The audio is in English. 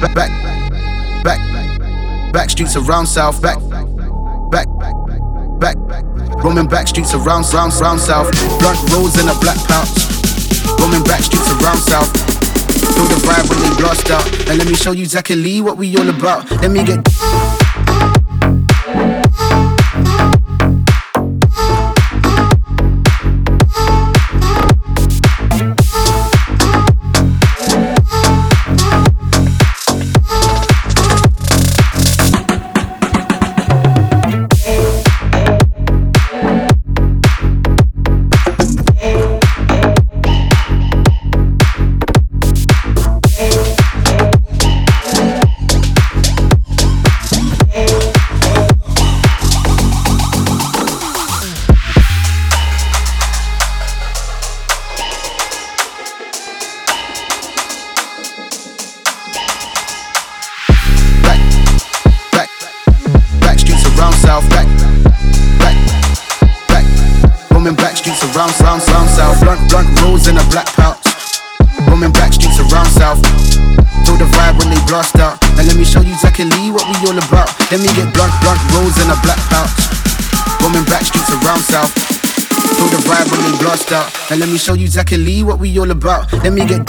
back, back, back, back streets around south, back, back, back, back roaming back streets around, round, round south. Blunt rolls in a black pouch, roaming back streets around south. Feel the vibe when they blast out. And let me show you exactly what we all about. Let me get. Round, round south. Blunt, blunt rolls in a black pouch, roaming back streets around south. Feel the vibe when they blast out. Now let me show you exactly what we all about. Let me get blunt, blunt rolls in a black pouch, roaming back streets around south. Feel the vibe when they blast out. Now let me show you exactly what we all about. Let me get.